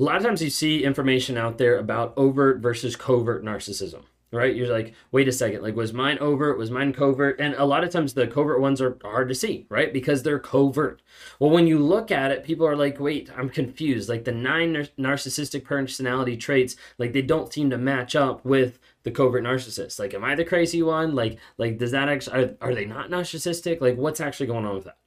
A lot of times you see information out there about overt versus covert narcissism right? You're like, wait a second, like, was mine overt? Was mine covert? And a lot of times the covert ones are hard to see, right? Because they're covert. Well, when you look at it, people are like, wait, I'm confused. Like, the nine nar- narcissistic personality traits, like, they don't seem to match up with the covert narcissist. Like, am I the crazy one? Like, like, does that actually, are, are they not narcissistic? Like, what's actually going on with that?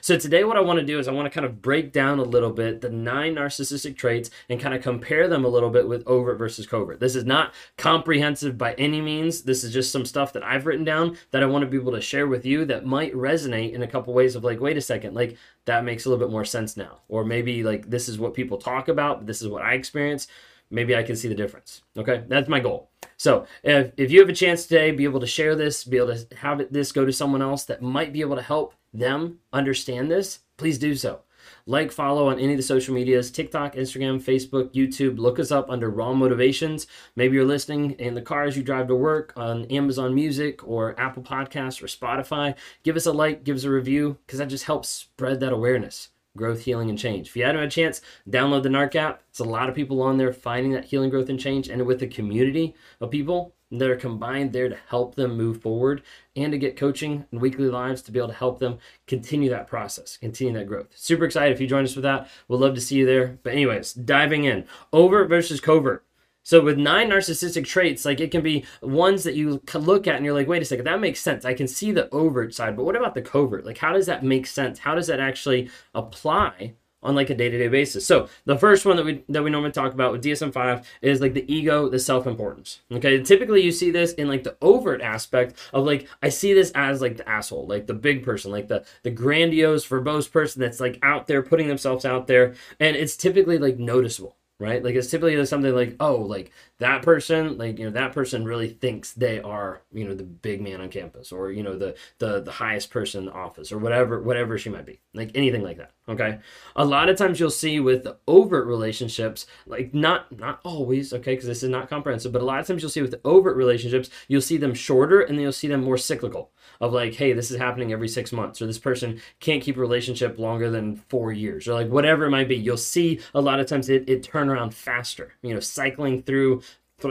So today what I want to do is I want to kind of break down a little bit the nine narcissistic traits and kind of compare them a little bit with overt versus covert. This is not comprehensive by any means. This is just some stuff that I've written down that I want to be able to share with you that might resonate in a couple ways of like, wait a second, like that makes a little bit more sense now. Or maybe like this is what people talk about, this is what I experience. Maybe I can see the difference. Okay, that's my goal. So if, if you have a chance today, be able to share this, be able to have this go to someone else that might be able to help them understand this, please do so. Like, follow on any of the social medias TikTok, Instagram, Facebook, YouTube. Look us up under Raw Motivations. Maybe you're listening in the car as you drive to work on Amazon Music or Apple Podcasts or Spotify. Give us a like, give us a review, because that just helps spread that awareness growth, healing, and change. If you haven't had a chance, download the NARC app. It's a lot of people on there finding that healing, growth, and change, and with a community of people that are combined there to help them move forward and to get coaching and weekly lives to be able to help them continue that process, continue that growth. Super excited if you join us for that. We'd love to see you there. But, anyways, diving in overt versus covert. So with nine narcissistic traits, like it can be ones that you look at and you're like, wait a second, that makes sense. I can see the overt side, but what about the covert? Like, how does that make sense? How does that actually apply on like a day-to-day basis. So the first one that we that we normally talk about with DSM-5 is like the ego, the self-importance. Okay, typically you see this in like the overt aspect of like I see this as like the asshole, like the big person, like the the grandiose, verbose person that's like out there putting themselves out there, and it's typically like noticeable right? Like it's typically something like, oh, like that person, like you know, that person really thinks they are, you know, the big man on campus, or you know, the the the highest person in the office, or whatever, whatever she might be, like anything like that. Okay, a lot of times you'll see with overt relationships, like not not always, okay, because this is not comprehensive, but a lot of times you'll see with overt relationships, you'll see them shorter, and then you'll see them more cyclical. Of like, hey, this is happening every six months, or this person can't keep a relationship longer than four years, or like whatever it might be. You'll see a lot of times it, it turn around faster, you know, cycling through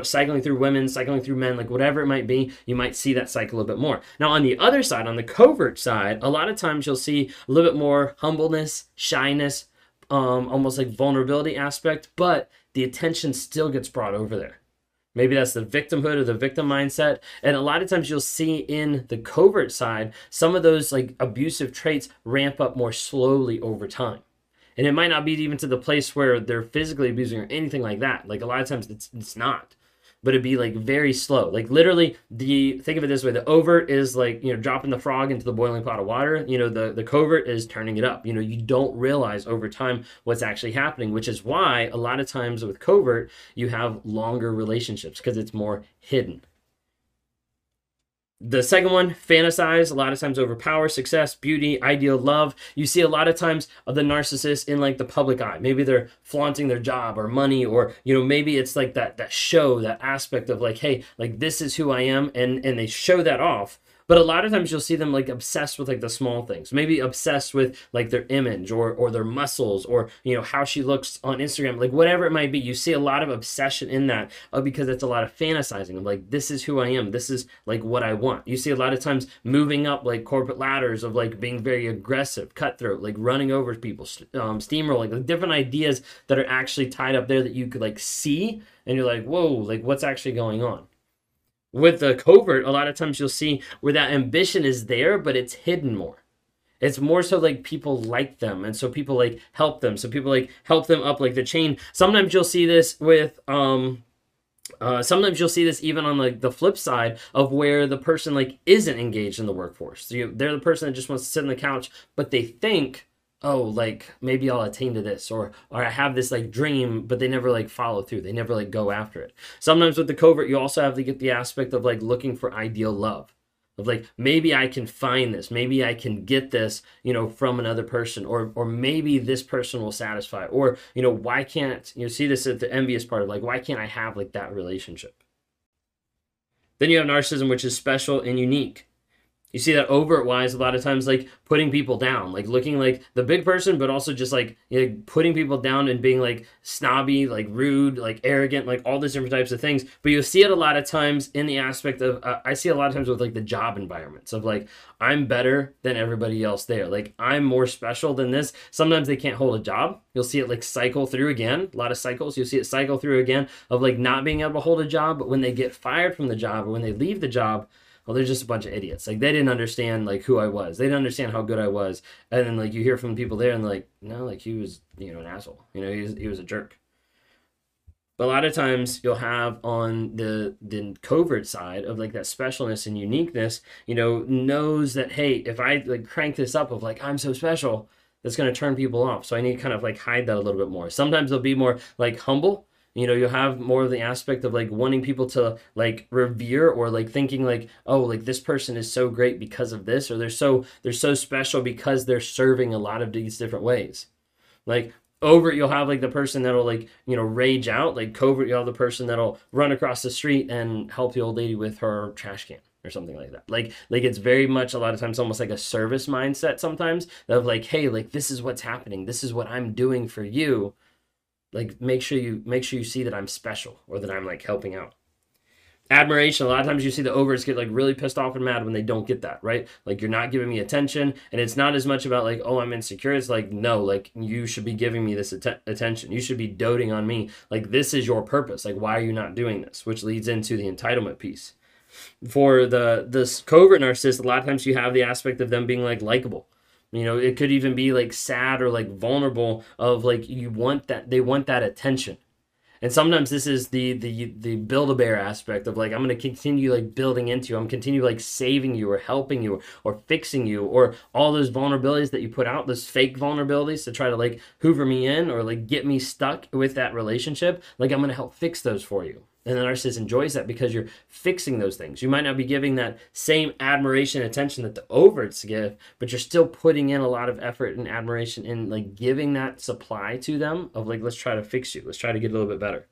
cycling through women, cycling through men, like whatever it might be, you might see that cycle a little bit more. Now, on the other side, on the covert side, a lot of times you'll see a little bit more humbleness, shyness, um, almost like vulnerability aspect, but the attention still gets brought over there. Maybe that's the victimhood or the victim mindset. And a lot of times you'll see in the covert side, some of those like abusive traits ramp up more slowly over time and it might not be even to the place where they're physically abusing or anything like that. Like a lot of times it's, it's not. But it'd be like very slow. Like literally the think of it this way. The overt is like you know dropping the frog into the boiling pot of water. You know the the covert is turning it up. You know you don't realize over time what's actually happening which is why a lot of times with covert you have longer relationships because it's more hidden the second one, fantasize, a lot of times over power, success, beauty, ideal love. You see a lot of times of the narcissist in like the public eye. Maybe they're flaunting their job or money, or you know, maybe it's like that that show, that aspect of like, hey, like this is who I am, and and they show that off but a lot of times you'll see them like obsessed with like the small things, maybe obsessed with like their image or or their muscles or you know how she looks on Instagram, like whatever it might be. You see a lot of obsession in that uh, because it's a lot of fantasizing of like this is who I am, this is like what I want. You see a lot of times moving up like corporate ladders of like being very aggressive, cutthroat, like running over people, um, steamrolling, like different ideas that are actually tied up there that you could like see and you're like, whoa, like what's actually going on? With the covert, a lot of times you'll see where that ambition is there, but it's hidden more. It's more so like people like them, and so people like help them. So people like help them up like the chain. Sometimes you'll see this with um uh, sometimes you'll see this even on like the flip side of where the person like isn't engaged in the workforce. So you, they're the person that just wants to sit on the couch, but they think, oh, like maybe I'll attain to this, or or I have this like dream, but they never like follow through. They never like go after it. Sometimes with the covert, you also have to get the aspect of like looking for ideal love of like maybe I can find this, maybe I can get this, you know, from another person, or or maybe this person will satisfy, or you know, why can't you know, see this at the envious part of like why can't I have like that relationship? Then you have narcissism, which is special and unique. You see that overt wise a lot of times, like putting people down, like looking like the big person, but also just like you know, putting people down and being like snobby, like rude, like arrogant, like all these different types of things. But you'll see it a lot of times in the aspect of, uh, I see a lot of times with like the job environments of like, I'm better than everybody else there. Like, I'm more special than this. Sometimes they can't hold a job. You'll see it like cycle through again, a lot of cycles. You'll see it cycle through again of like not being able to hold a job. But when they get fired from the job or when they leave the job, well, they're just a bunch of idiots. Like they didn't understand like who I was. They didn't understand how good I was. And then like you hear from people there and like, no, like he was, you know, an asshole. You know, he was, he was a jerk. But a lot of times you'll have on the the covert side of like that specialness and uniqueness, you know, knows that hey, if I like crank this up of like I'm so special, that's going to turn people off. So I need to kind of like hide that a little bit more. Sometimes they'll be more like humble you know you'll have more of the aspect of like wanting people to like revere or like thinking like oh like this person is so great because of this or they're so they're so special because they're serving a lot of these different ways. Like overt you'll have like the person that'll like you know rage out like covert you'll have the person that'll run across the street and help the old lady with her trash can or something like that. Like like it's very much a lot of times almost like a service mindset sometimes of like hey like this is what's happening. This is what i'm doing for you like make sure you make sure you see that I'm special or that I'm like helping out. Admiration. A lot of times you see the overs get like really pissed off and mad when they don't get that, right? Like you're not giving me attention. And it's not as much about like, oh, I'm insecure. It's like, no, like you should be giving me this att- attention. You should be doting on me. Like this is your purpose. Like, why are you not doing this? Which leads into the entitlement piece. For the this covert narcissist, a lot of times you have the aspect of them being like likable you know it could even be like sad or like vulnerable of like you want that they want that attention. And sometimes this is the the the build a bear aspect of like i'm going to continue like building into you. I'm continue like saving you or helping you or fixing you or all those vulnerabilities that you put out those fake vulnerabilities to try to like hoover me in or like get me stuck with that relationship. Like i'm going to help fix those for you and the narcissist enjoys that because you're fixing those things. You might not be giving that same admiration and attention that the overts give, but you're still putting in a lot of effort and admiration in like giving that supply to them of like, let's try to fix you. Let's try to get a little bit better.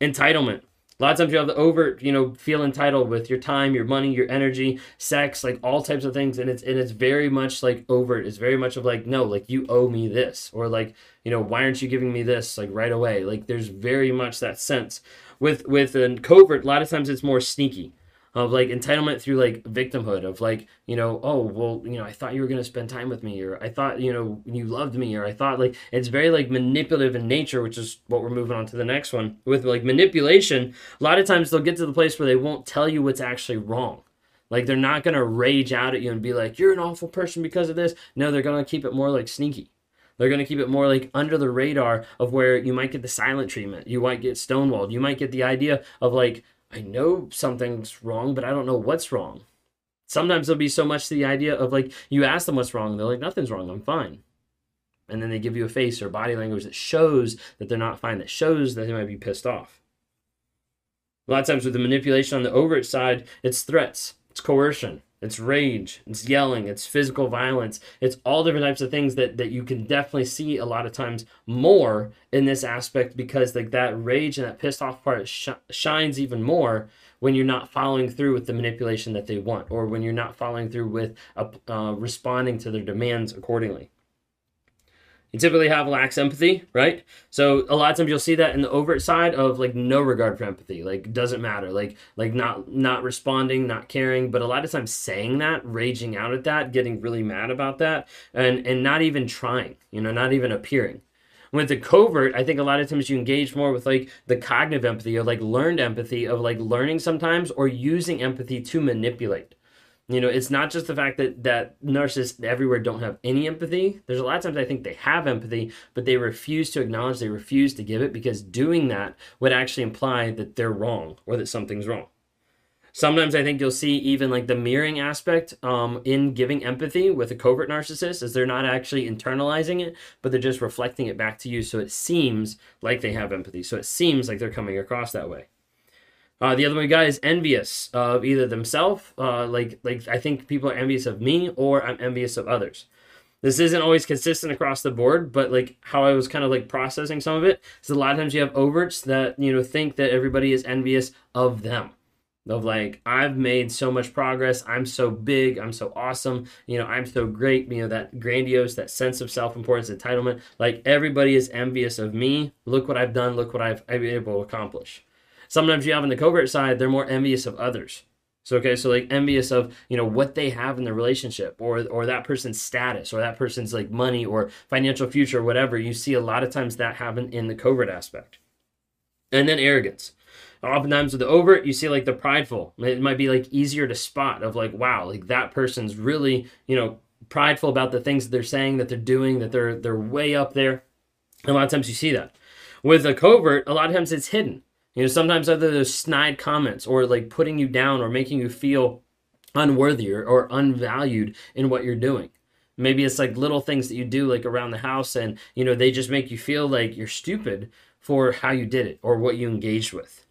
Entitlement. A lot of times you have the overt, you know, feel entitled with your time, your money, your energy, sex, like all types of things, and it's and it's very much like overt. It's very much of like, no, like you owe me this, or like, you know, why aren't you giving me this like right away? Like there's very much that sense with with a covert, a lot of times it's more sneaky of like entitlement through like victimhood of like you know oh well you know i thought you were going to spend time with me or i thought you know you loved me or i thought like it's very like manipulative in nature which is what we're moving on to the next one. With like manipulation a lot of times they'll get to the place where they won't tell you what's actually wrong. Like they're not going to rage out at you and be like you're an awful person because of this. No they're going to keep it more like sneaky they're going to keep it more like under the radar of where you might get the silent treatment. You might get stonewalled. You might get the idea of like, I know something's wrong, but I don't know what's wrong. Sometimes there'll be so much the idea of like, you ask them what's wrong. and They're like, nothing's wrong. I'm fine. And then they give you a face or body language that shows that they're not fine, that shows that they might be pissed off. A lot of times with the manipulation on the overt side, it's threats, it's coercion, it's rage, it's yelling, it's physical violence, it's all different types of things that, that you can definitely see a lot of times more in this aspect because like that rage and that pissed off part sh- shines even more when you're not following through with the manipulation that they want or when you're not following through with uh, responding to their demands accordingly. You typically have lax empathy, right? So a lot of times you'll see that in the overt side of like no regard for empathy, like doesn't matter, like like not not responding, not caring, but a lot of times saying that, raging out at that, getting really mad about that, and and not even trying, you know, not even appearing. With the covert, I think a lot of times you engage more with like the cognitive empathy or like learned empathy of like learning sometimes or using empathy to manipulate. You know, it's not just the fact that that narcissists everywhere don't have any empathy. There's a lot of times I think they have empathy, but they refuse to acknowledge, they refuse to give it because doing that would actually imply that they're wrong or that something's wrong. Sometimes I think you'll see even like the mirroring aspect um, in giving empathy with a covert narcissist is they're not actually internalizing it, but they're just reflecting it back to you. So it seems like they have empathy. So it seems like they're coming across that way. Uh, the other one guy is envious of either themselves, uh, like like I think people are envious of me, or I'm envious of others. This isn't always consistent across the board, but like how I was kind of like processing some of it is a lot of times you have overts that you know think that everybody is envious of them. Of like I've made so much progress, I'm so big, I'm so awesome, you know, I'm so great, you know, that grandiose, that sense of self importance, entitlement. Like everybody is envious of me. Look what I've done. Look what I've, I've been able to accomplish. Sometimes you have on the covert side, they're more envious of others. So okay, so like envious of you know what they have in the relationship, or or that person's status, or that person's like money or financial future, or whatever. You see a lot of times that happen in the covert aspect, and then arrogance. Oftentimes with the overt, you see like the prideful. It might be like easier to spot of like wow, like that person's really you know prideful about the things that they're saying, that they're doing, that they're they're way up there. And a lot of times you see that. With a covert, a lot of times it's hidden. You know, sometimes either those snide comments or like putting you down or making you feel unworthy or, or unvalued in what you're doing. Maybe it's like little things that you do like around the house and you know they just make you feel like you're stupid for how you did it or what you engaged with.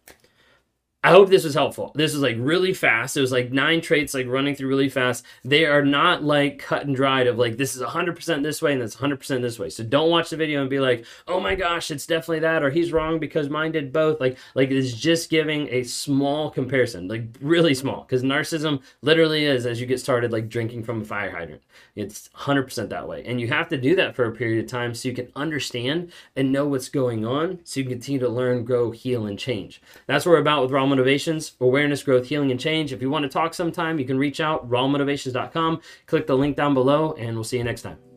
I hope this was helpful. This is like really fast. It was like nine traits, like running through really fast. They are not like cut and dried of like this is 100% this way and that's 100% this way. So don't watch the video and be like, oh my gosh, it's definitely that, or he's wrong because mine did both. Like, like it's just giving a small comparison, like really small, because narcissism literally is as you get started, like drinking from a fire hydrant. It's 100% that way, and you have to do that for a period of time so you can understand and know what's going on, so you can continue to learn, grow, heal, and change. That's what we're about with Raw Motivations, awareness, growth, healing, and change. If you want to talk sometime, you can reach out, rawmotivations.com, click the link down below, and we'll see you next time.